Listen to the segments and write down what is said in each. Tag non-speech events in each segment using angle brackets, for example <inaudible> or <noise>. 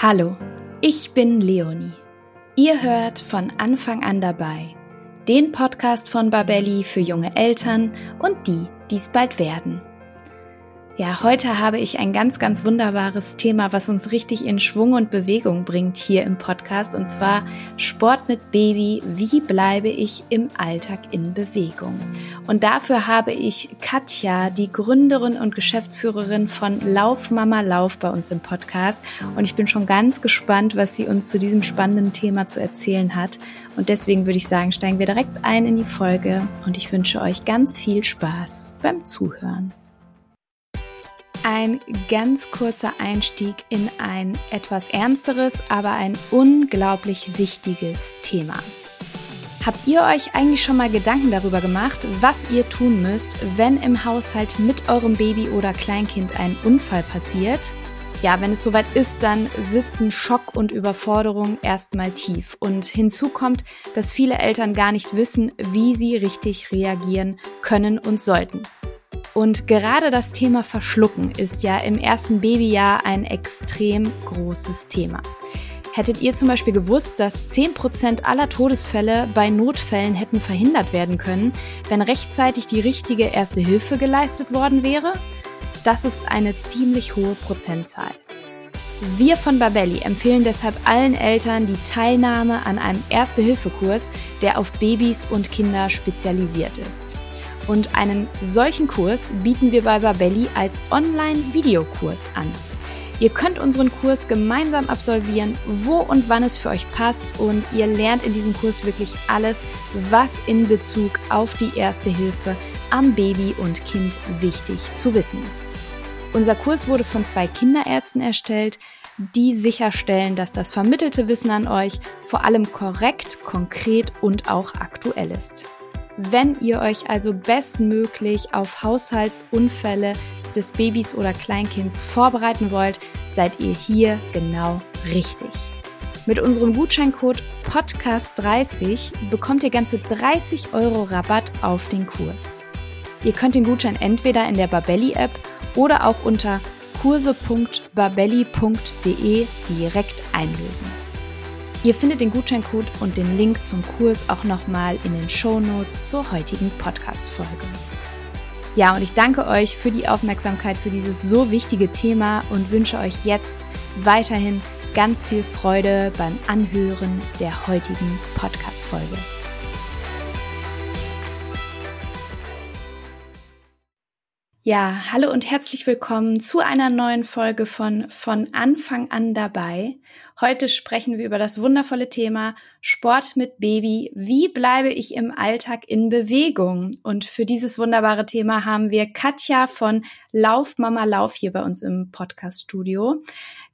Hallo, ich bin Leonie. Ihr hört von Anfang an dabei den Podcast von Babelli für junge Eltern und die, die es bald werden. Ja, heute habe ich ein ganz, ganz wunderbares Thema, was uns richtig in Schwung und Bewegung bringt hier im Podcast, und zwar Sport mit Baby. Wie bleibe ich im Alltag in Bewegung? Und dafür habe ich Katja, die Gründerin und Geschäftsführerin von Lauf Mama Lauf bei uns im Podcast. Und ich bin schon ganz gespannt, was sie uns zu diesem spannenden Thema zu erzählen hat. Und deswegen würde ich sagen, steigen wir direkt ein in die Folge und ich wünsche euch ganz viel Spaß beim Zuhören. Ein ganz kurzer Einstieg in ein etwas ernsteres, aber ein unglaublich wichtiges Thema. Habt ihr euch eigentlich schon mal Gedanken darüber gemacht, was ihr tun müsst, wenn im Haushalt mit eurem Baby oder Kleinkind ein Unfall passiert? Ja, wenn es soweit ist, dann sitzen Schock und Überforderung erstmal tief. Und hinzu kommt, dass viele Eltern gar nicht wissen, wie sie richtig reagieren können und sollten. Und gerade das Thema Verschlucken ist ja im ersten Babyjahr ein extrem großes Thema. Hättet ihr zum Beispiel gewusst, dass 10% aller Todesfälle bei Notfällen hätten verhindert werden können, wenn rechtzeitig die richtige erste Hilfe geleistet worden wäre? Das ist eine ziemlich hohe Prozentzahl. Wir von Babelli empfehlen deshalb allen Eltern die Teilnahme an einem Erste-Hilfe-Kurs, der auf Babys und Kinder spezialisiert ist. Und einen solchen Kurs bieten wir bei Babelli als Online-Videokurs an. Ihr könnt unseren Kurs gemeinsam absolvieren, wo und wann es für euch passt und ihr lernt in diesem Kurs wirklich alles, was in Bezug auf die erste Hilfe am Baby und Kind wichtig zu wissen ist. Unser Kurs wurde von zwei Kinderärzten erstellt, die sicherstellen, dass das vermittelte Wissen an euch vor allem korrekt, konkret und auch aktuell ist. Wenn ihr euch also bestmöglich auf Haushaltsunfälle des Babys oder Kleinkinds vorbereiten wollt, seid ihr hier genau richtig. Mit unserem Gutscheincode Podcast30 bekommt ihr ganze 30 Euro Rabatt auf den Kurs. Ihr könnt den Gutschein entweder in der Babelli App oder auch unter kurse.babelli.de direkt einlösen. Ihr findet den Gutscheincode und den Link zum Kurs auch nochmal in den Show Notes zur heutigen Podcast-Folge. Ja, und ich danke euch für die Aufmerksamkeit für dieses so wichtige Thema und wünsche euch jetzt weiterhin ganz viel Freude beim Anhören der heutigen Podcast-Folge. Ja, hallo und herzlich willkommen zu einer neuen Folge von Von Anfang an dabei. Heute sprechen wir über das wundervolle Thema Sport mit Baby. Wie bleibe ich im Alltag in Bewegung? Und für dieses wunderbare Thema haben wir Katja von Lauf Mama Lauf hier bei uns im Podcast Studio.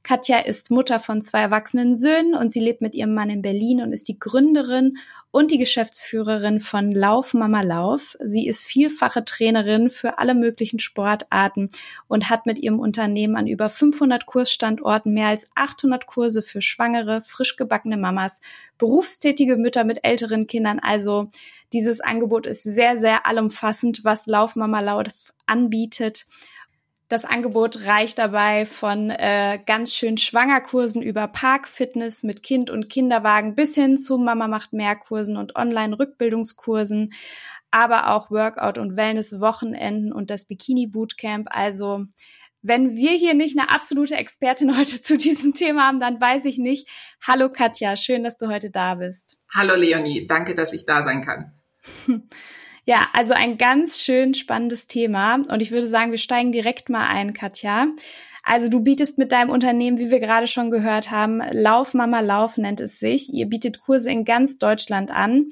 Katja ist Mutter von zwei erwachsenen Söhnen und sie lebt mit ihrem Mann in Berlin und ist die Gründerin und die Geschäftsführerin von Lauf Mama Lauf. Sie ist vielfache Trainerin für alle möglichen Sportarten und hat mit ihrem Unternehmen an über 500 Kursstandorten mehr als 800 Kurse für schwangere, frisch gebackene Mamas, berufstätige Mütter mit älteren Kindern. Also dieses Angebot ist sehr, sehr allumfassend, was Lauf Mama Lauf anbietet. Das Angebot reicht dabei von äh, ganz schön Schwangerkursen über Parkfitness mit Kind und Kinderwagen bis hin zu Mama macht mehr Kursen und Online-Rückbildungskursen, aber auch Workout- und Wellness-Wochenenden und das Bikini-Bootcamp. Also wenn wir hier nicht eine absolute Expertin <laughs> heute zu diesem Thema haben, dann weiß ich nicht. Hallo Katja, schön, dass du heute da bist. Hallo Leonie, danke, dass ich da sein kann. Ja, also ein ganz schön spannendes Thema. Und ich würde sagen, wir steigen direkt mal ein, Katja. Also du bietest mit deinem Unternehmen, wie wir gerade schon gehört haben, Lauf Mama Lauf nennt es sich. Ihr bietet Kurse in ganz Deutschland an.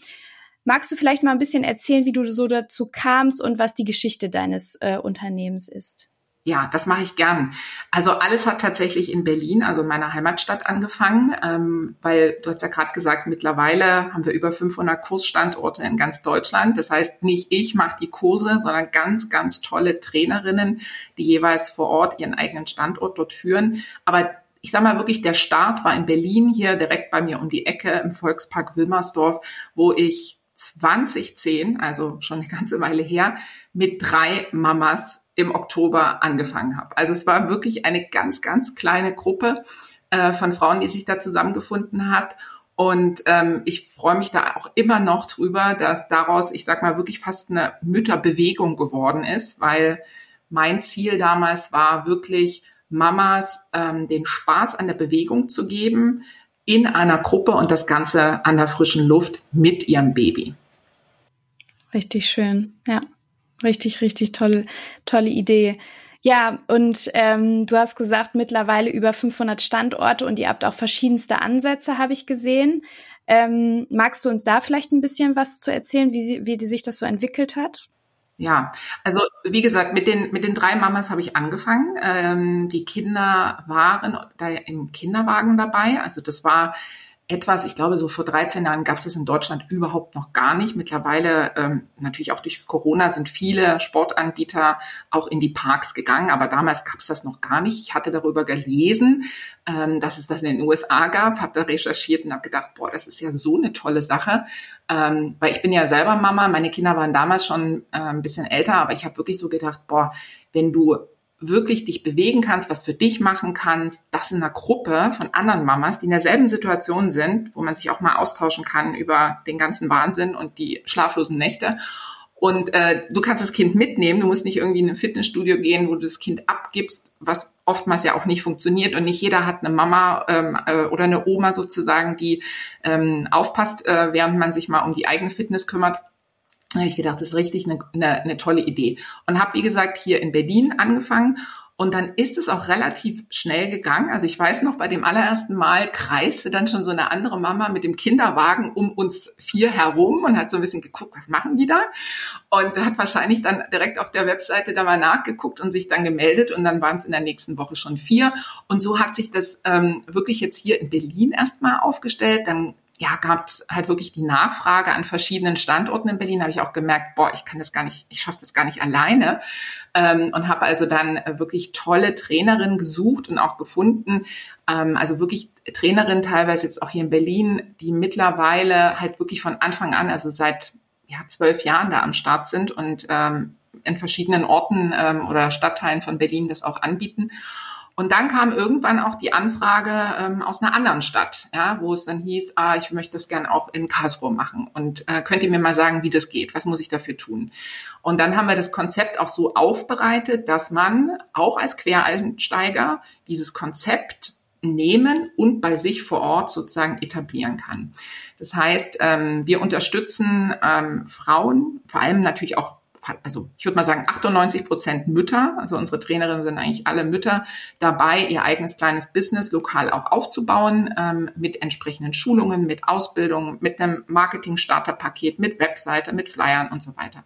Magst du vielleicht mal ein bisschen erzählen, wie du so dazu kamst und was die Geschichte deines äh, Unternehmens ist? Ja, das mache ich gern. Also alles hat tatsächlich in Berlin, also meiner Heimatstadt, angefangen, ähm, weil du hast ja gerade gesagt, mittlerweile haben wir über 500 Kursstandorte in ganz Deutschland. Das heißt, nicht ich mache die Kurse, sondern ganz, ganz tolle Trainerinnen, die jeweils vor Ort ihren eigenen Standort dort führen. Aber ich sage mal wirklich, der Start war in Berlin, hier direkt bei mir um die Ecke im Volkspark Wilmersdorf, wo ich 2010, also schon eine ganze Weile her, mit drei Mamas im Oktober angefangen habe. Also es war wirklich eine ganz, ganz kleine Gruppe. äh, von Frauen, die sich da zusammengefunden hat. Und ähm, ich freue mich da auch immer noch drüber, dass daraus, ich sag mal, wirklich fast eine Mütterbewegung geworden ist, weil mein Ziel damals war wirklich, Mamas ähm, den Spaß an der Bewegung zu geben in einer Gruppe und das Ganze an der frischen Luft mit ihrem Baby. Richtig schön, ja. Richtig, richtig tolle, tolle Idee. Ja, und ähm, du hast gesagt, mittlerweile über 500 Standorte und ihr habt auch verschiedenste Ansätze, habe ich gesehen. Ähm, magst du uns da vielleicht ein bisschen was zu erzählen, wie, wie sich das so entwickelt hat? Ja, also wie gesagt, mit den, mit den drei Mamas habe ich angefangen. Ähm, die Kinder waren da im Kinderwagen dabei. Also das war etwas, ich glaube, so vor 13 Jahren gab es das in Deutschland überhaupt noch gar nicht. Mittlerweile, ähm, natürlich auch durch Corona, sind viele Sportanbieter auch in die Parks gegangen, aber damals gab es das noch gar nicht. Ich hatte darüber gelesen, ähm, dass es das in den USA gab, habe da recherchiert und habe gedacht, boah, das ist ja so eine tolle Sache, ähm, weil ich bin ja selber Mama, meine Kinder waren damals schon äh, ein bisschen älter, aber ich habe wirklich so gedacht, boah, wenn du wirklich dich bewegen kannst, was für dich machen kannst, das in einer Gruppe von anderen Mamas, die in derselben Situation sind, wo man sich auch mal austauschen kann über den ganzen Wahnsinn und die schlaflosen Nächte. Und äh, du kannst das Kind mitnehmen, du musst nicht irgendwie in ein Fitnessstudio gehen, wo du das Kind abgibst, was oftmals ja auch nicht funktioniert. Und nicht jeder hat eine Mama ähm, äh, oder eine Oma sozusagen, die ähm, aufpasst, äh, während man sich mal um die eigene Fitness kümmert. Habe ich gedacht, das ist richtig eine, eine, eine tolle Idee. Und habe, wie gesagt, hier in Berlin angefangen. Und dann ist es auch relativ schnell gegangen. Also ich weiß noch, bei dem allerersten Mal kreiste dann schon so eine andere Mama mit dem Kinderwagen um uns vier herum und hat so ein bisschen geguckt, was machen die da? Und hat wahrscheinlich dann direkt auf der Webseite da mal nachgeguckt und sich dann gemeldet. Und dann waren es in der nächsten Woche schon vier. Und so hat sich das ähm, wirklich jetzt hier in Berlin erstmal aufgestellt. Dann ja, gab es halt wirklich die Nachfrage an verschiedenen Standorten in Berlin. Habe ich auch gemerkt, boah, ich kann das gar nicht, ich schaffe das gar nicht alleine. Ähm, und habe also dann äh, wirklich tolle Trainerinnen gesucht und auch gefunden. Ähm, also wirklich Trainerinnen teilweise jetzt auch hier in Berlin, die mittlerweile halt wirklich von Anfang an, also seit ja, zwölf Jahren da am Start sind und ähm, in verschiedenen Orten ähm, oder Stadtteilen von Berlin das auch anbieten. Und dann kam irgendwann auch die Anfrage ähm, aus einer anderen Stadt, ja, wo es dann hieß, ah, ich möchte das gern auch in Karlsruhe machen. Und äh, könnt ihr mir mal sagen, wie das geht? Was muss ich dafür tun? Und dann haben wir das Konzept auch so aufbereitet, dass man auch als Quereinsteiger dieses Konzept nehmen und bei sich vor Ort sozusagen etablieren kann. Das heißt, ähm, wir unterstützen ähm, Frauen, vor allem natürlich auch also ich würde mal sagen 98 Prozent Mütter, also unsere Trainerinnen sind eigentlich alle Mütter, dabei ihr eigenes kleines Business lokal auch aufzubauen ähm, mit entsprechenden Schulungen, mit Ausbildung, mit einem Marketing-Starter-Paket, mit Webseite, mit Flyern und so weiter.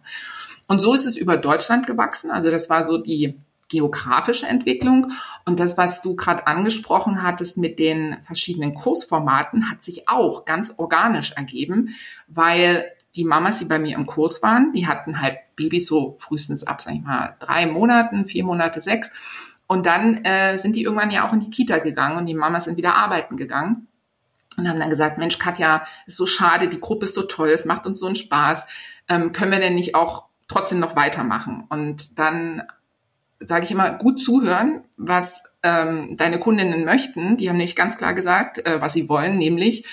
Und so ist es über Deutschland gewachsen. Also das war so die geografische Entwicklung. Und das, was du gerade angesprochen hattest mit den verschiedenen Kursformaten, hat sich auch ganz organisch ergeben, weil die Mamas, die bei mir im Kurs waren, die hatten halt Babys so frühestens ab, sag ich mal, drei Monaten, vier Monate, sechs. Und dann äh, sind die irgendwann ja auch in die Kita gegangen und die Mamas sind wieder arbeiten gegangen und haben dann gesagt, Mensch, Katja, ist so schade, die Gruppe ist so toll, es macht uns so einen Spaß. Ähm, können wir denn nicht auch trotzdem noch weitermachen? Und dann sage ich immer, gut zuhören, was ähm, deine Kundinnen möchten. Die haben nämlich ganz klar gesagt, äh, was sie wollen, nämlich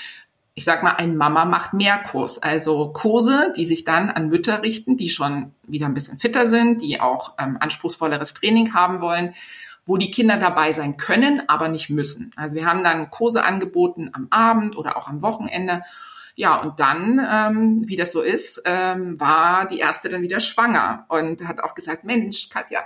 ich sag mal, ein Mama macht mehr Kurs. Also Kurse, die sich dann an Mütter richten, die schon wieder ein bisschen fitter sind, die auch ähm, anspruchsvolleres Training haben wollen, wo die Kinder dabei sein können, aber nicht müssen. Also wir haben dann Kurse angeboten am Abend oder auch am Wochenende ja, und dann, ähm, wie das so ist, ähm, war die erste dann wieder schwanger und hat auch gesagt, Mensch, Katja,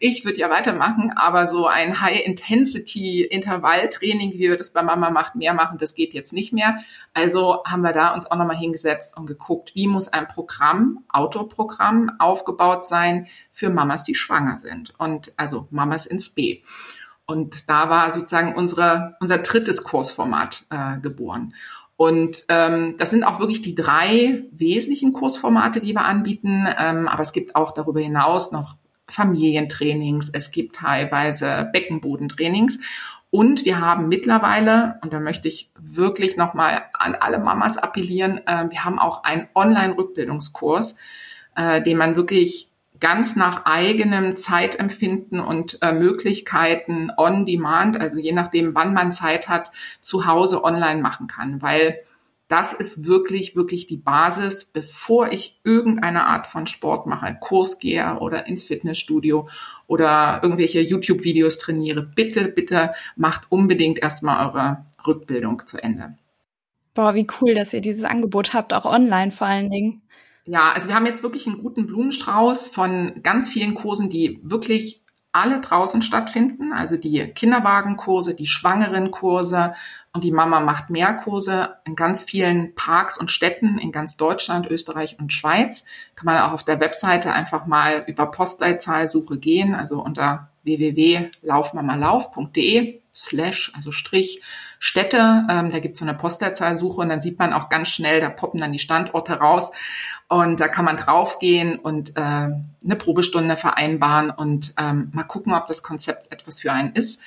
ich würde ja weitermachen, aber so ein High-Intensity-Intervalltraining, wie wir das bei Mama macht, mehr machen, das geht jetzt nicht mehr. Also haben wir da uns auch nochmal hingesetzt und geguckt, wie muss ein Programm, Autoprogramm aufgebaut sein für Mamas, die schwanger sind und also Mamas ins B. Und da war sozusagen unsere, unser drittes Kursformat äh, geboren. Und ähm, das sind auch wirklich die drei wesentlichen Kursformate, die wir anbieten. Ähm, aber es gibt auch darüber hinaus noch Familientrainings, es gibt teilweise Beckenbodentrainings. Und wir haben mittlerweile, und da möchte ich wirklich nochmal an alle Mamas appellieren, äh, wir haben auch einen Online-Rückbildungskurs, äh, den man wirklich ganz nach eigenem Zeitempfinden und äh, Möglichkeiten on demand, also je nachdem, wann man Zeit hat, zu Hause online machen kann, weil das ist wirklich, wirklich die Basis, bevor ich irgendeine Art von Sport mache, Kurs gehe oder ins Fitnessstudio oder irgendwelche YouTube-Videos trainiere. Bitte, bitte macht unbedingt erstmal eure Rückbildung zu Ende. Boah, wie cool, dass ihr dieses Angebot habt, auch online vor allen Dingen. Ja, also wir haben jetzt wirklich einen guten Blumenstrauß von ganz vielen Kursen, die wirklich alle draußen stattfinden. Also die Kinderwagenkurse, die Schwangerenkurse und die Mama macht mehr Kurse in ganz vielen Parks und Städten in ganz Deutschland, Österreich und Schweiz. Kann man auch auf der Webseite einfach mal über Postleitzahlsuche gehen, also unter www.laufmamalauf.de slash, also Strich Städte. Ähm, da gibt es so eine Postleitzahlsuche und dann sieht man auch ganz schnell, da poppen dann die Standorte raus und da kann man draufgehen und äh, eine Probestunde vereinbaren und ähm, mal gucken, ob das Konzept etwas für einen ist.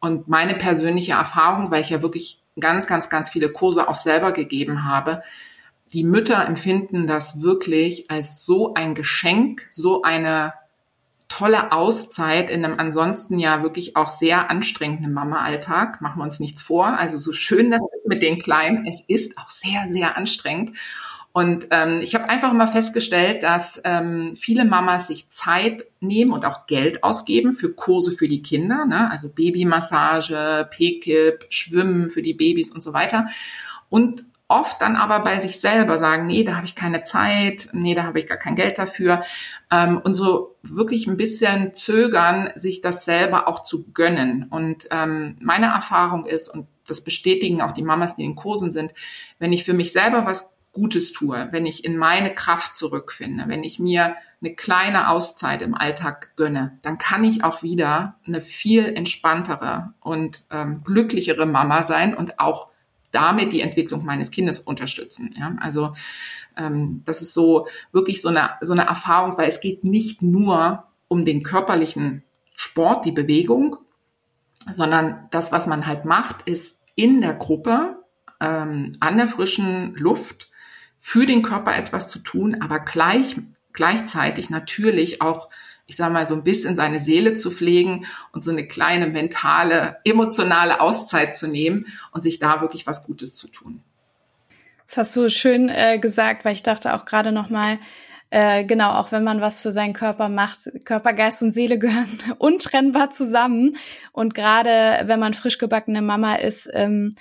Und meine persönliche Erfahrung, weil ich ja wirklich ganz, ganz, ganz viele Kurse auch selber gegeben habe, die Mütter empfinden das wirklich als so ein Geschenk, so eine tolle Auszeit in einem ansonsten ja wirklich auch sehr anstrengenden Mama-Alltag. Machen wir uns nichts vor. Also so schön das ist mit den Kleinen, es ist auch sehr, sehr anstrengend. Und ähm, ich habe einfach mal festgestellt, dass ähm, viele Mamas sich Zeit nehmen und auch Geld ausgeben für Kurse für die Kinder, ne? also Babymassage, PKIP, Schwimmen für die Babys und so weiter. Und oft dann aber bei sich selber sagen, nee, da habe ich keine Zeit, nee, da habe ich gar kein Geld dafür. Ähm, und so wirklich ein bisschen zögern, sich das selber auch zu gönnen. Und ähm, meine Erfahrung ist, und das bestätigen auch die Mamas, die in Kursen sind, wenn ich für mich selber was Gutes tue, wenn ich in meine Kraft zurückfinde, wenn ich mir eine kleine Auszeit im Alltag gönne, dann kann ich auch wieder eine viel entspanntere und ähm, glücklichere Mama sein und auch damit die Entwicklung meines Kindes unterstützen. Ja? Also ähm, das ist so wirklich so eine, so eine Erfahrung, weil es geht nicht nur um den körperlichen Sport, die Bewegung, sondern das, was man halt macht, ist in der Gruppe ähm, an der frischen Luft für den Körper etwas zu tun, aber gleich, gleichzeitig natürlich auch ich sage mal, so ein bisschen seine Seele zu pflegen und so eine kleine mentale, emotionale Auszeit zu nehmen und sich da wirklich was Gutes zu tun. Das hast du schön äh, gesagt, weil ich dachte auch gerade noch mal, äh, genau, auch wenn man was für seinen Körper macht, Körper, Geist und Seele <laughs> gehören untrennbar zusammen. Und gerade wenn man frisch gebackene Mama ist, ähm,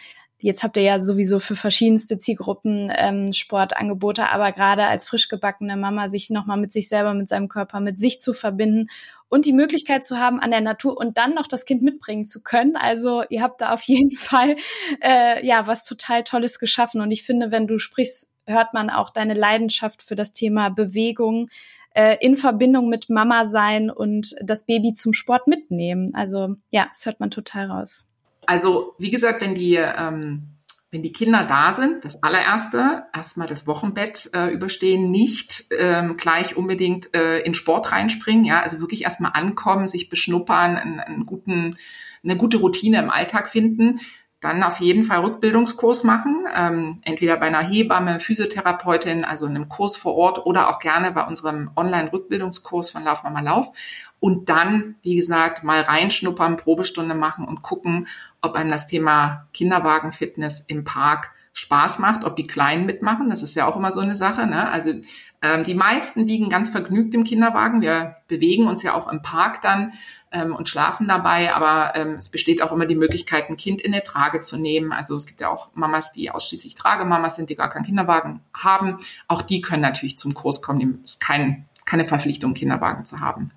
Jetzt habt ihr ja sowieso für verschiedenste Zielgruppen ähm, Sportangebote, aber gerade als frisch gebackene Mama sich nochmal mit sich selber, mit seinem Körper, mit sich zu verbinden und die Möglichkeit zu haben, an der Natur und dann noch das Kind mitbringen zu können. Also ihr habt da auf jeden Fall äh, ja was total Tolles geschaffen. Und ich finde, wenn du sprichst, hört man auch deine Leidenschaft für das Thema Bewegung äh, in Verbindung mit Mama sein und das Baby zum Sport mitnehmen. Also ja, das hört man total raus. Also wie gesagt, wenn die, ähm, wenn die Kinder da sind, das allererste, erstmal das Wochenbett äh, überstehen, nicht ähm, gleich unbedingt äh, in Sport reinspringen, ja, also wirklich erstmal ankommen, sich beschnuppern, einen, einen guten, eine gute Routine im Alltag finden, dann auf jeden Fall Rückbildungskurs machen, ähm, entweder bei einer Hebamme, Physiotherapeutin, also einem Kurs vor Ort oder auch gerne bei unserem Online-Rückbildungskurs von Lauf Mama Lauf. Und dann, wie gesagt, mal reinschnuppern, Probestunde machen und gucken, ob einem das Thema Kinderwagenfitness im Park Spaß macht, ob die Kleinen mitmachen. Das ist ja auch immer so eine Sache. Ne? Also ähm, die meisten liegen ganz vergnügt im Kinderwagen. Wir bewegen uns ja auch im Park dann ähm, und schlafen dabei, aber ähm, es besteht auch immer die Möglichkeit, ein Kind in der Trage zu nehmen. Also es gibt ja auch Mamas, die ausschließlich Tragemamas sind, die gar keinen Kinderwagen haben. Auch die können natürlich zum Kurs kommen. Es ist kein, keine Verpflichtung, Kinderwagen zu haben.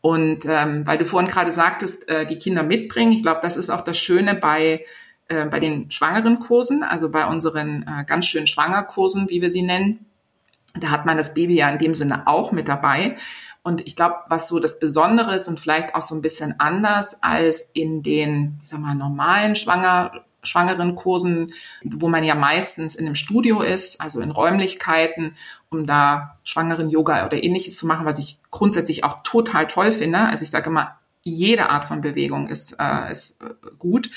Und ähm, weil du vorhin gerade sagtest, äh, die Kinder mitbringen, ich glaube, das ist auch das Schöne bei äh, bei den schwangeren Kursen, also bei unseren äh, ganz schönen Schwangerkursen, wie wir sie nennen. Da hat man das Baby ja in dem Sinne auch mit dabei. Und ich glaube, was so das Besondere ist und vielleicht auch so ein bisschen anders als in den, ich sag mal, normalen Schwanger, schwangeren Kursen, wo man ja meistens in einem Studio ist, also in Räumlichkeiten, um da schwangeren Yoga oder ähnliches zu machen, was ich grundsätzlich auch total toll finde. Also ich sage immer, jede Art von Bewegung ist, äh, ist äh, gut.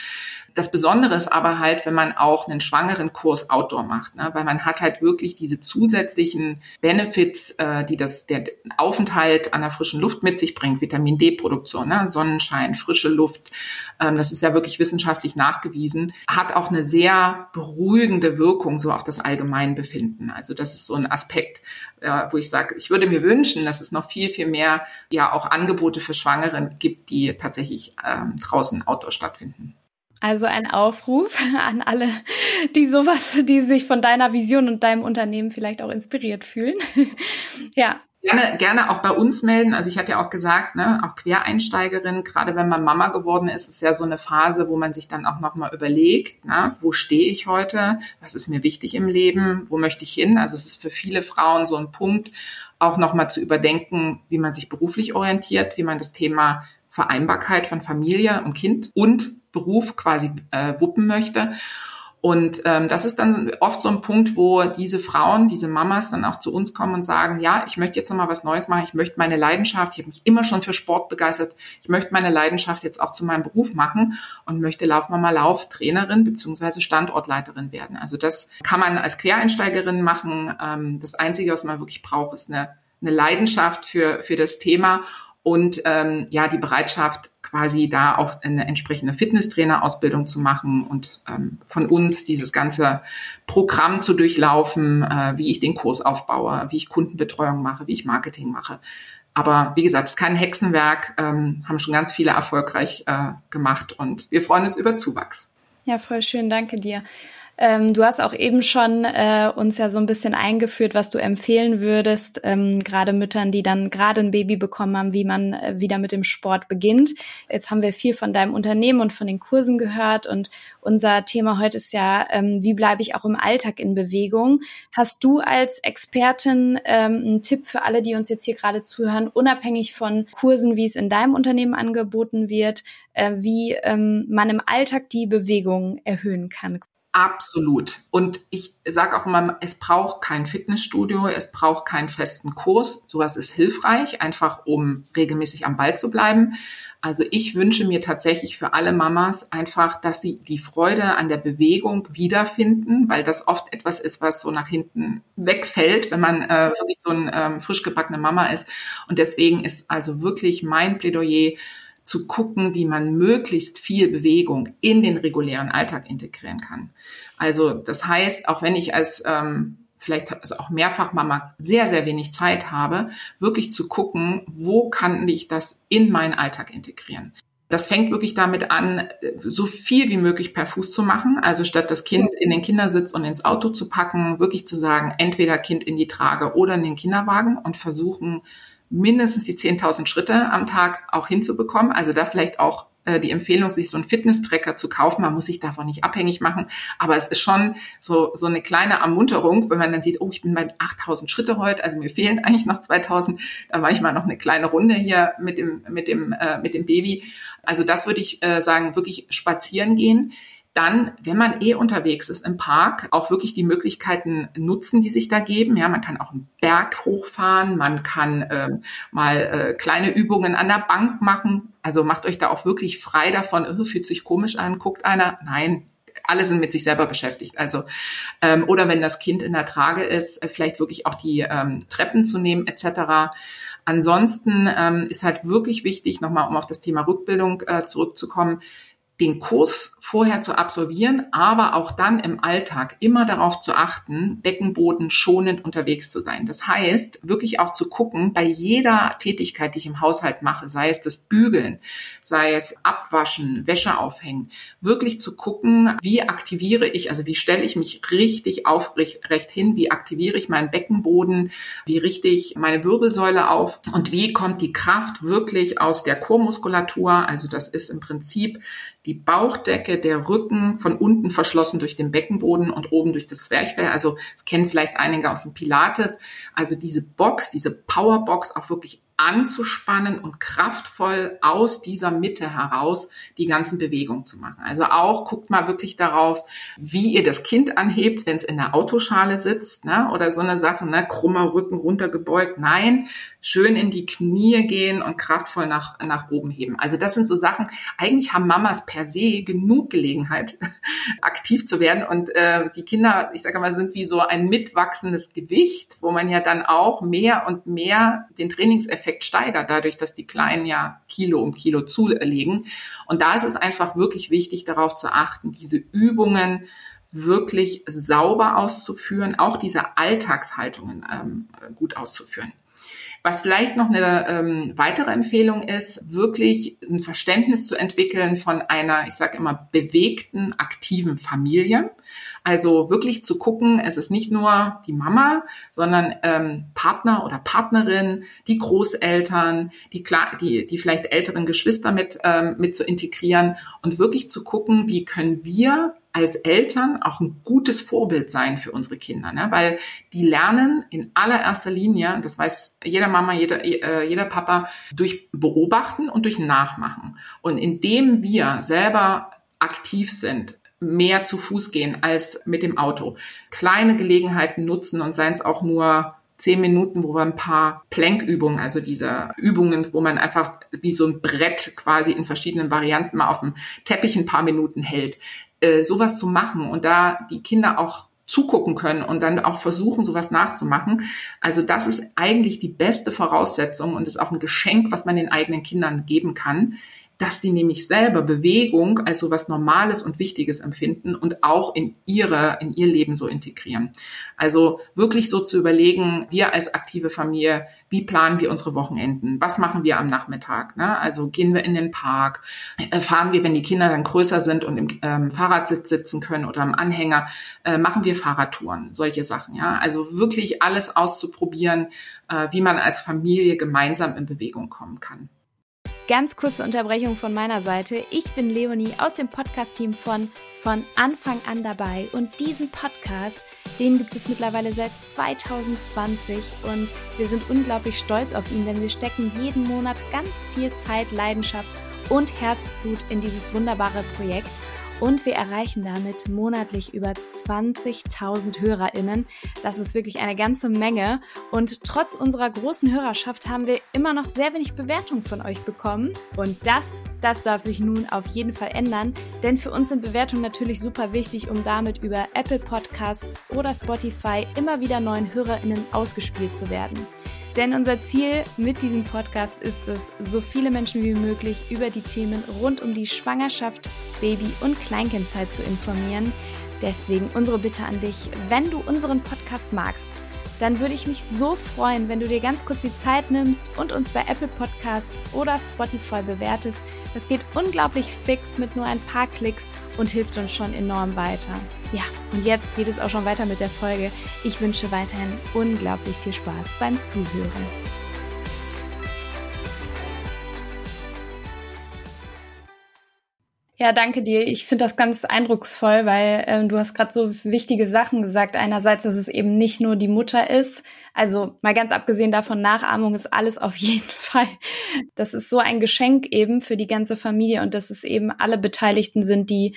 Das Besondere ist aber halt, wenn man auch einen schwangeren Kurs Outdoor macht, ne? weil man hat halt wirklich diese zusätzlichen Benefits, äh, die das der Aufenthalt an der frischen Luft mit sich bringt, Vitamin D-Produktion, ne? Sonnenschein, frische Luft, ähm, das ist ja wirklich wissenschaftlich nachgewiesen, hat auch eine sehr beruhigende Wirkung so auf das Allgemeinbefinden. Also das ist so ein Aspekt, äh, wo ich sage, ich würde mir wünschen, dass es noch viel, viel mehr ja auch Angebote für Schwangeren gibt, die tatsächlich ähm, draußen Outdoor stattfinden. Also ein Aufruf <laughs> an alle, die sowas, die sich von deiner Vision und deinem Unternehmen vielleicht auch inspiriert fühlen. <laughs> ja, gerne, gerne auch bei uns melden. Also ich hatte ja auch gesagt, ne, auch Quereinsteigerin, gerade wenn man Mama geworden ist, ist ja so eine Phase, wo man sich dann auch nochmal überlegt, ne, wo stehe ich heute, was ist mir wichtig im Leben, wo möchte ich hin? Also es ist für viele Frauen so ein Punkt, auch nochmal zu überdenken, wie man sich beruflich orientiert, wie man das Thema Vereinbarkeit von Familie und Kind und Beruf quasi äh, wuppen möchte. Und ähm, das ist dann oft so ein Punkt, wo diese Frauen, diese Mamas dann auch zu uns kommen und sagen, ja, ich möchte jetzt noch mal was Neues machen, ich möchte meine Leidenschaft, ich habe mich immer schon für Sport begeistert, ich möchte meine Leidenschaft jetzt auch zu meinem Beruf machen und möchte Laufmama Lauftrainerin beziehungsweise Standortleiterin werden. Also das kann man als Quereinsteigerin machen. Ähm, das Einzige, was man wirklich braucht, ist eine, eine Leidenschaft für, für das Thema und ähm, ja die Bereitschaft quasi da auch eine entsprechende Fitnesstrainerausbildung zu machen und ähm, von uns dieses ganze Programm zu durchlaufen, äh, wie ich den Kurs aufbaue, wie ich Kundenbetreuung mache, wie ich Marketing mache. Aber wie gesagt, es ist kein Hexenwerk, ähm, haben schon ganz viele erfolgreich äh, gemacht und wir freuen uns über Zuwachs. Ja, voll schön, danke dir. Ähm, du hast auch eben schon äh, uns ja so ein bisschen eingeführt, was du empfehlen würdest, ähm, gerade Müttern, die dann gerade ein Baby bekommen haben, wie man äh, wieder mit dem Sport beginnt. Jetzt haben wir viel von deinem Unternehmen und von den Kursen gehört und unser Thema heute ist ja, ähm, wie bleibe ich auch im Alltag in Bewegung? Hast du als Expertin ähm, einen Tipp für alle, die uns jetzt hier gerade zuhören, unabhängig von Kursen, wie es in deinem Unternehmen angeboten wird, äh, wie ähm, man im Alltag die Bewegung erhöhen kann? Absolut. Und ich sage auch immer, es braucht kein Fitnessstudio, es braucht keinen festen Kurs. Sowas ist hilfreich, einfach um regelmäßig am Ball zu bleiben. Also ich wünsche mir tatsächlich für alle Mamas einfach, dass sie die Freude an der Bewegung wiederfinden, weil das oft etwas ist, was so nach hinten wegfällt, wenn man äh, wirklich so ein ähm, frisch gebackene Mama ist. Und deswegen ist also wirklich mein Plädoyer, zu gucken, wie man möglichst viel Bewegung in den regulären Alltag integrieren kann. Also das heißt, auch wenn ich als ähm, vielleicht also auch Mehrfachmama sehr, sehr wenig Zeit habe, wirklich zu gucken, wo kann ich das in meinen Alltag integrieren. Das fängt wirklich damit an, so viel wie möglich per Fuß zu machen. Also statt das Kind in den Kindersitz und ins Auto zu packen, wirklich zu sagen, entweder Kind in die Trage oder in den Kinderwagen und versuchen, mindestens die 10.000 Schritte am Tag auch hinzubekommen. Also da vielleicht auch äh, die Empfehlung, sich so einen Fitness-Tracker zu kaufen. Man muss sich davon nicht abhängig machen. Aber es ist schon so, so eine kleine Ermunterung, wenn man dann sieht, oh, ich bin bei 8000 Schritte heute, also mir fehlen <laughs> eigentlich noch 2000. Da war ich mal noch eine kleine Runde hier mit dem, mit dem, äh, mit dem Baby. Also das würde ich äh, sagen, wirklich spazieren gehen dann, wenn man eh unterwegs ist im Park, auch wirklich die Möglichkeiten nutzen, die sich da geben. Ja, man kann auch einen Berg hochfahren, man kann ähm, mal äh, kleine Übungen an der Bank machen. Also macht euch da auch wirklich frei davon, oh, fühlt sich komisch an, guckt einer. Nein, alle sind mit sich selber beschäftigt. Also ähm, oder wenn das Kind in der Trage ist, äh, vielleicht wirklich auch die ähm, Treppen zu nehmen etc. Ansonsten ähm, ist halt wirklich wichtig, nochmal um auf das Thema Rückbildung äh, zurückzukommen, den Kurs vorher zu absolvieren, aber auch dann im Alltag immer darauf zu achten, Beckenboden schonend unterwegs zu sein. Das heißt, wirklich auch zu gucken, bei jeder Tätigkeit, die ich im Haushalt mache, sei es das Bügeln, sei es Abwaschen, Wäsche aufhängen, wirklich zu gucken, wie aktiviere ich, also wie stelle ich mich richtig aufrecht hin, wie aktiviere ich meinen Beckenboden, wie richte ich meine Wirbelsäule auf und wie kommt die Kraft wirklich aus der Chormuskulatur, also das ist im Prinzip die Bauchdecke, der Rücken von unten verschlossen durch den Beckenboden und oben durch das Zwerchfell. Also das kennen vielleicht einige aus dem Pilates. Also diese Box, diese Powerbox auch wirklich anzuspannen und kraftvoll aus dieser Mitte heraus die ganzen Bewegungen zu machen. Also auch guckt mal wirklich darauf, wie ihr das Kind anhebt, wenn es in der Autoschale sitzt, ne? oder so eine Sache, ne? krummer Rücken runtergebeugt. Nein, schön in die Knie gehen und kraftvoll nach, nach oben heben. Also das sind so Sachen, eigentlich haben Mamas per se genug Gelegenheit, <laughs> aktiv zu werden. Und äh, die Kinder, ich sage mal, sind wie so ein mitwachsendes Gewicht, wo man ja dann auch mehr und mehr den Trainingseffekt steigert, dadurch, dass die Kleinen ja Kilo um Kilo zulegen. Und da ist es einfach wirklich wichtig, darauf zu achten, diese Übungen wirklich sauber auszuführen, auch diese Alltagshaltungen ähm, gut auszuführen. Was vielleicht noch eine ähm, weitere Empfehlung ist, wirklich ein Verständnis zu entwickeln von einer, ich sage immer, bewegten, aktiven Familie. Also wirklich zu gucken, es ist nicht nur die Mama, sondern ähm, Partner oder Partnerin, die Großeltern, die, die, die vielleicht älteren Geschwister mit, ähm, mit zu integrieren und wirklich zu gucken, wie können wir als Eltern auch ein gutes Vorbild sein für unsere Kinder, ne? weil die lernen in allererster Linie, das weiß jeder Mama, jeder, äh, jeder Papa, durch Beobachten und durch Nachmachen. Und indem wir selber aktiv sind, mehr zu Fuß gehen als mit dem Auto, kleine Gelegenheiten nutzen und seien es auch nur zehn Minuten, wo wir ein paar Plankübungen, also diese Übungen, wo man einfach wie so ein Brett quasi in verschiedenen Varianten mal auf dem Teppich ein paar Minuten hält. Äh, sowas zu machen und da die Kinder auch zugucken können und dann auch versuchen, sowas nachzumachen. Also das ist eigentlich die beste Voraussetzung und ist auch ein Geschenk, was man den eigenen Kindern geben kann, dass die nämlich selber Bewegung als so was Normales und Wichtiges empfinden und auch in ihre, in ihr Leben so integrieren. Also wirklich so zu überlegen, wir als aktive Familie, wie planen wir unsere Wochenenden? Was machen wir am Nachmittag? Ne? Also gehen wir in den Park? Äh, fahren wir, wenn die Kinder dann größer sind und im ähm, Fahrradsitz sitzen können oder im Anhänger, äh, machen wir Fahrradtouren? Solche Sachen, ja. Also wirklich alles auszuprobieren, äh, wie man als Familie gemeinsam in Bewegung kommen kann. Ganz kurze Unterbrechung von meiner Seite. Ich bin Leonie aus dem Podcast-Team von von Anfang an dabei. Und diesen Podcast, den gibt es mittlerweile seit 2020 und wir sind unglaublich stolz auf ihn, denn wir stecken jeden Monat ganz viel Zeit, Leidenschaft und Herzblut in dieses wunderbare Projekt und wir erreichen damit monatlich über 20.000 HörerInnen. Das ist wirklich eine ganze Menge. Und trotz unserer großen Hörerschaft haben wir immer noch sehr wenig Bewertung von euch bekommen. Und das, das darf sich nun auf jeden Fall ändern. Denn für uns sind Bewertungen natürlich super wichtig, um damit über Apple Podcasts oder Spotify immer wieder neuen HörerInnen ausgespielt zu werden. Denn unser Ziel mit diesem Podcast ist es, so viele Menschen wie möglich über die Themen rund um die Schwangerschaft, Baby- und Kleinkindzeit zu informieren. Deswegen unsere Bitte an dich, wenn du unseren Podcast magst, dann würde ich mich so freuen, wenn du dir ganz kurz die Zeit nimmst und uns bei Apple Podcasts oder Spotify bewertest. Das geht unglaublich fix mit nur ein paar Klicks und hilft uns schon enorm weiter. Ja, und jetzt geht es auch schon weiter mit der Folge. Ich wünsche weiterhin unglaublich viel Spaß beim Zuhören. Ja, danke dir. Ich finde das ganz eindrucksvoll, weil ähm, du hast gerade so wichtige Sachen gesagt. Einerseits, dass es eben nicht nur die Mutter ist. Also mal ganz abgesehen davon, Nachahmung ist alles auf <laughs> jeden Fall. Das ist so ein Geschenk eben für die ganze Familie und dass es eben alle Beteiligten sind, die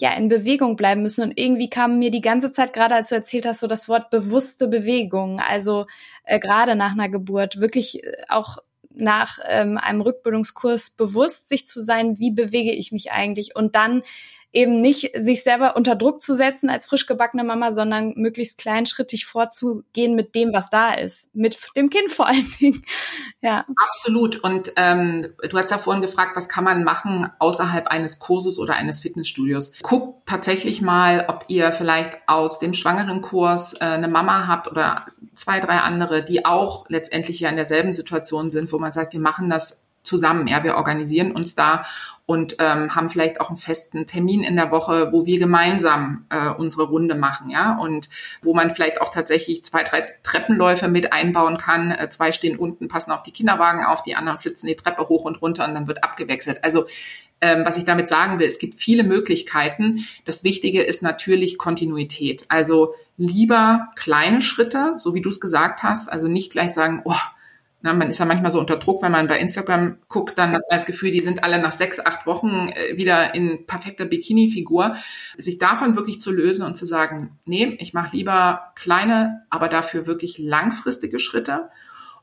ja in Bewegung bleiben müssen. Und irgendwie kam mir die ganze Zeit gerade, als du erzählt hast, so das Wort bewusste Bewegung. Also äh, gerade nach einer Geburt wirklich äh, auch nach ähm, einem Rückbildungskurs bewusst sich zu sein, wie bewege ich mich eigentlich? Und dann eben nicht sich selber unter Druck zu setzen als frisch gebackene Mama, sondern möglichst kleinschrittig vorzugehen mit dem, was da ist, mit dem Kind vor allen Dingen. <laughs> Ja. Absolut. Und ähm, du hast ja vorhin gefragt, was kann man machen außerhalb eines Kurses oder eines Fitnessstudios? Guckt tatsächlich mal, ob ihr vielleicht aus dem Schwangerenkurs äh, eine Mama habt oder zwei, drei andere, die auch letztendlich ja in derselben Situation sind, wo man sagt, wir machen das zusammen. Ja, wir organisieren uns da und ähm, haben vielleicht auch einen festen Termin in der Woche, wo wir gemeinsam äh, unsere Runde machen, ja, und wo man vielleicht auch tatsächlich zwei, drei Treppenläufe mit einbauen kann. Äh, zwei stehen unten, passen auf die Kinderwagen auf, die anderen flitzen die Treppe hoch und runter und dann wird abgewechselt. Also ähm, was ich damit sagen will, es gibt viele Möglichkeiten. Das Wichtige ist natürlich Kontinuität. Also lieber kleine Schritte, so wie du es gesagt hast, also nicht gleich sagen, oh, Na, man ist ja manchmal so unter Druck, wenn man bei Instagram guckt, dann hat man das Gefühl, die sind alle nach sechs, acht Wochen äh, wieder in perfekter Bikini-Figur. Sich davon wirklich zu lösen und zu sagen, nee, ich mache lieber kleine, aber dafür wirklich langfristige Schritte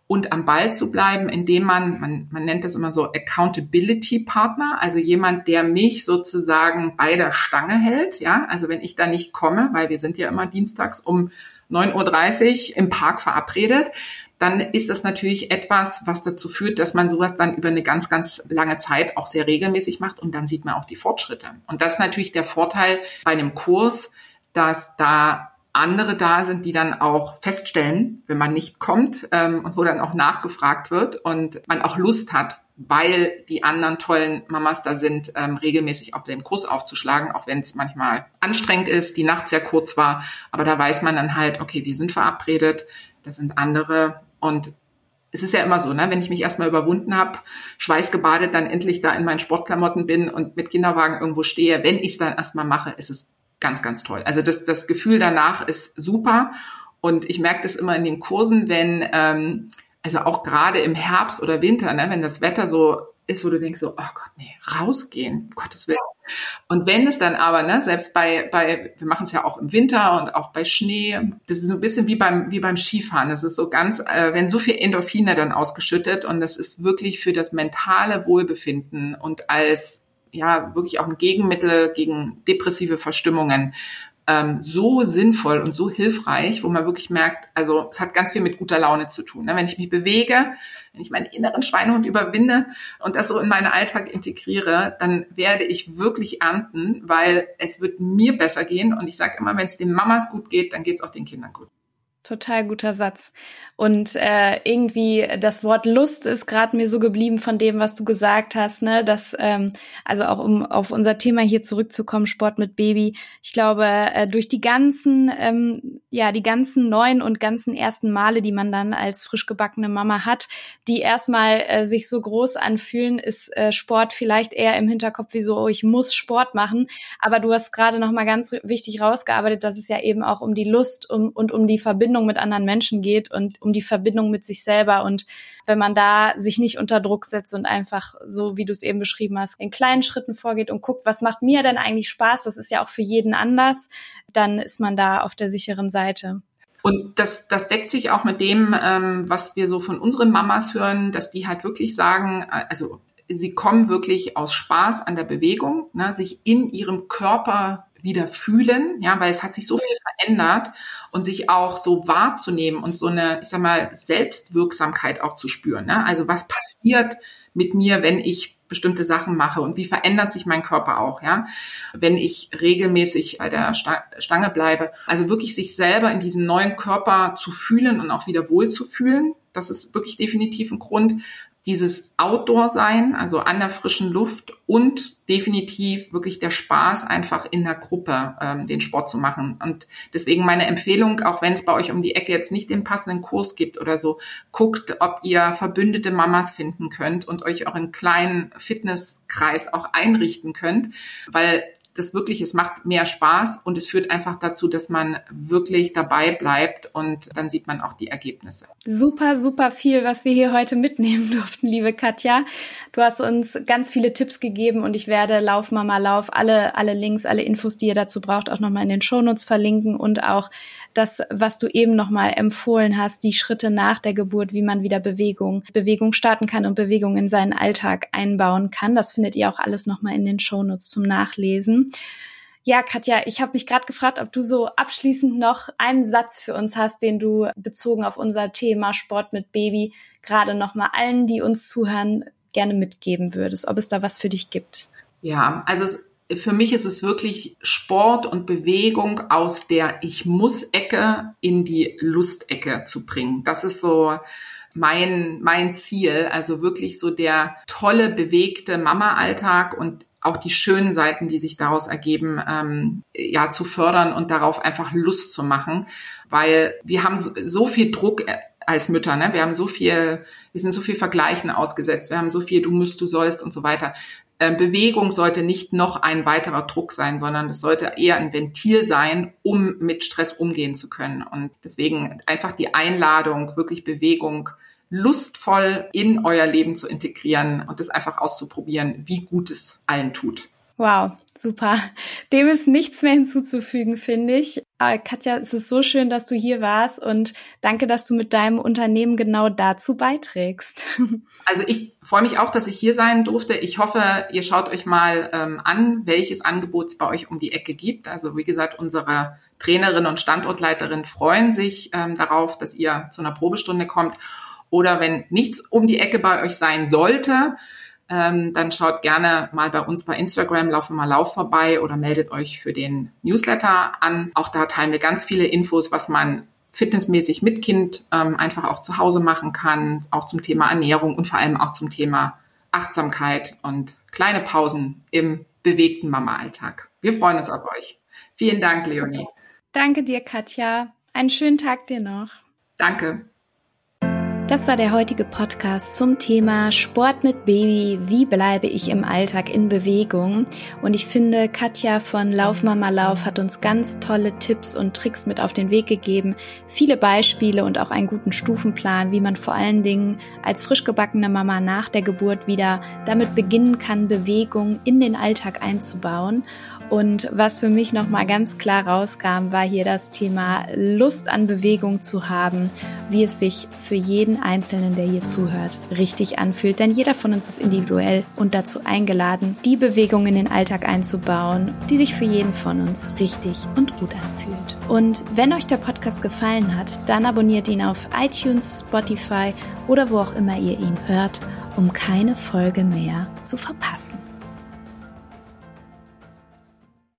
und am Ball zu bleiben, indem man, man, man nennt das immer so Accountability Partner, also jemand, der mich sozusagen bei der Stange hält, ja, also wenn ich da nicht komme, weil wir sind ja immer dienstags um 9.30 Uhr im Park verabredet, dann ist das natürlich etwas, was dazu führt, dass man sowas dann über eine ganz, ganz lange Zeit auch sehr regelmäßig macht und dann sieht man auch die Fortschritte. Und das ist natürlich der Vorteil bei einem Kurs, dass da andere da sind, die dann auch feststellen, wenn man nicht kommt ähm, und wo dann auch nachgefragt wird und man auch Lust hat, weil die anderen tollen Mamas da sind, ähm, regelmäßig auf dem Kurs aufzuschlagen, auch wenn es manchmal anstrengend ist, die Nacht sehr kurz war. Aber da weiß man dann halt, okay, wir sind verabredet, das sind andere und es ist ja immer so, ne? wenn ich mich erstmal überwunden habe, schweißgebadet, dann endlich da in meinen Sportklamotten bin und mit Kinderwagen irgendwo stehe, wenn ich es dann erstmal mache, ist es ganz, ganz toll. Also das, das Gefühl danach ist super. Und ich merke das immer in den Kursen, wenn, ähm, also auch gerade im Herbst oder Winter, ne, wenn das Wetter so ist, wo du denkst so, oh Gott, nee, rausgehen, um Gottes Willen. Und wenn es dann aber, ne, selbst bei, bei, wir machen es ja auch im Winter und auch bei Schnee, das ist so ein bisschen wie beim, wie beim Skifahren. Das ist so ganz, äh, wenn so viel Endorphine dann ausgeschüttet und das ist wirklich für das mentale Wohlbefinden und als ja wirklich auch ein Gegenmittel gegen depressive Verstimmungen ähm, so sinnvoll und so hilfreich, wo man wirklich merkt, also es hat ganz viel mit guter Laune zu tun. Ne? Wenn ich mich bewege, wenn ich meinen inneren Schweinehund überwinde und das so in meinen Alltag integriere, dann werde ich wirklich ernten, weil es wird mir besser gehen. Und ich sage immer, wenn es den Mamas gut geht, dann geht es auch den Kindern gut. Total guter Satz. Und äh, irgendwie das Wort Lust ist gerade mir so geblieben von dem, was du gesagt hast, ne? Dass, ähm, also auch um auf unser Thema hier zurückzukommen, Sport mit Baby. Ich glaube, äh, durch die ganzen, ähm, ja, die ganzen neuen und ganzen ersten Male, die man dann als frisch gebackene Mama hat, die erstmal äh, sich so groß anfühlen, ist äh, Sport vielleicht eher im Hinterkopf wie so, oh, ich muss Sport machen. Aber du hast gerade noch mal ganz wichtig rausgearbeitet, dass es ja eben auch um die Lust um, und um die Verbindung mit anderen Menschen geht und die Verbindung mit sich selber. Und wenn man da sich nicht unter Druck setzt und einfach so, wie du es eben beschrieben hast, in kleinen Schritten vorgeht und guckt, was macht mir denn eigentlich Spaß? Das ist ja auch für jeden anders. Dann ist man da auf der sicheren Seite. Und das, das deckt sich auch mit dem, ähm, was wir so von unseren Mamas hören, dass die halt wirklich sagen, äh, also sie kommen wirklich aus Spaß an der Bewegung, ne, sich in ihrem Körper wieder fühlen, ja, weil es hat sich so viel verändert und sich auch so wahrzunehmen und so eine, ich sag mal, Selbstwirksamkeit auch zu spüren. Ne? Also was passiert mit mir, wenn ich bestimmte Sachen mache und wie verändert sich mein Körper auch, ja, wenn ich regelmäßig bei der Stange bleibe. Also wirklich sich selber in diesem neuen Körper zu fühlen und auch wieder wohl zu fühlen. Das ist wirklich definitiv ein Grund, dieses Outdoor-Sein, also an der frischen Luft und definitiv wirklich der Spaß, einfach in der Gruppe ähm, den Sport zu machen. Und deswegen meine Empfehlung, auch wenn es bei euch um die Ecke jetzt nicht den passenden Kurs gibt oder so, guckt, ob ihr verbündete Mamas finden könnt und euch auch einen kleinen Fitnesskreis auch einrichten könnt, weil das wirklich, es macht mehr Spaß und es führt einfach dazu, dass man wirklich dabei bleibt und dann sieht man auch die Ergebnisse. Super, super viel, was wir hier heute mitnehmen <laughs> durften, liebe Katja. Du hast uns ganz viele Tipps gegeben und ich werde Lauf Mama Lauf alle, alle Links, alle Infos, die ihr dazu braucht, auch nochmal in den Shownotes verlinken und auch das, was du eben nochmal empfohlen hast, die Schritte nach der Geburt, wie man wieder Bewegung, Bewegung starten kann und Bewegung in seinen Alltag einbauen kann. Das findet ihr auch alles nochmal in den Shownotes zum Nachlesen. Ja, Katja, ich habe mich gerade gefragt, ob du so abschließend noch einen Satz für uns hast, den du bezogen auf unser Thema Sport mit Baby gerade nochmal allen, die uns zuhören, gerne mitgeben würdest, ob es da was für dich gibt. Ja, also es für mich ist es wirklich Sport und Bewegung aus der Ich muss-Ecke in die Lustecke zu bringen. Das ist so mein, mein Ziel. Also wirklich so der tolle, bewegte Mama-Alltag und auch die schönen Seiten, die sich daraus ergeben, ähm, ja, zu fördern und darauf einfach Lust zu machen. Weil wir haben so, so viel Druck äh, als Mütter, ne? Wir haben so viel, wir sind so viel Vergleichen ausgesetzt, wir haben so viel, du müsst, du sollst und so weiter. Äh, Bewegung sollte nicht noch ein weiterer Druck sein, sondern es sollte eher ein Ventil sein, um mit Stress umgehen zu können. Und deswegen einfach die Einladung, wirklich Bewegung lustvoll in euer Leben zu integrieren und es einfach auszuprobieren, wie gut es allen tut. Wow, super. Dem ist nichts mehr hinzuzufügen, finde ich. Aber Katja, es ist so schön, dass du hier warst und danke, dass du mit deinem Unternehmen genau dazu beiträgst. <laughs> Also ich freue mich auch, dass ich hier sein durfte. Ich hoffe, ihr schaut euch mal ähm, an, welches Angebot es bei euch um die Ecke gibt. Also wie gesagt, unsere Trainerin und Standortleiterin freuen sich ähm, darauf, dass ihr zu einer Probestunde kommt. Oder wenn nichts um die Ecke bei euch sein sollte, ähm, dann schaut gerne mal bei uns bei Instagram, laufen mal Lauf vorbei oder meldet euch für den Newsletter an. Auch da teilen wir ganz viele Infos, was man fitnessmäßig mit Kind ähm, einfach auch zu Hause machen kann, auch zum Thema Ernährung und vor allem auch zum Thema Achtsamkeit und kleine Pausen im bewegten Mama-Alltag. Wir freuen uns auf euch. Vielen Dank, Leonie. Danke dir, Katja. Einen schönen Tag dir noch. Danke. Das war der heutige Podcast zum Thema Sport mit Baby. Wie bleibe ich im Alltag in Bewegung? Und ich finde, Katja von Lauf Mama Lauf hat uns ganz tolle Tipps und Tricks mit auf den Weg gegeben. Viele Beispiele und auch einen guten Stufenplan, wie man vor allen Dingen als frisch gebackene Mama nach der Geburt wieder damit beginnen kann, Bewegung in den Alltag einzubauen. Und was für mich nochmal ganz klar rauskam, war hier das Thema Lust an Bewegung zu haben, wie es sich für jeden Einzelnen, der hier zuhört, richtig anfühlt. Denn jeder von uns ist individuell und dazu eingeladen, die Bewegung in den Alltag einzubauen, die sich für jeden von uns richtig und gut anfühlt. Und wenn euch der Podcast gefallen hat, dann abonniert ihn auf iTunes, Spotify oder wo auch immer ihr ihn hört, um keine Folge mehr zu verpassen.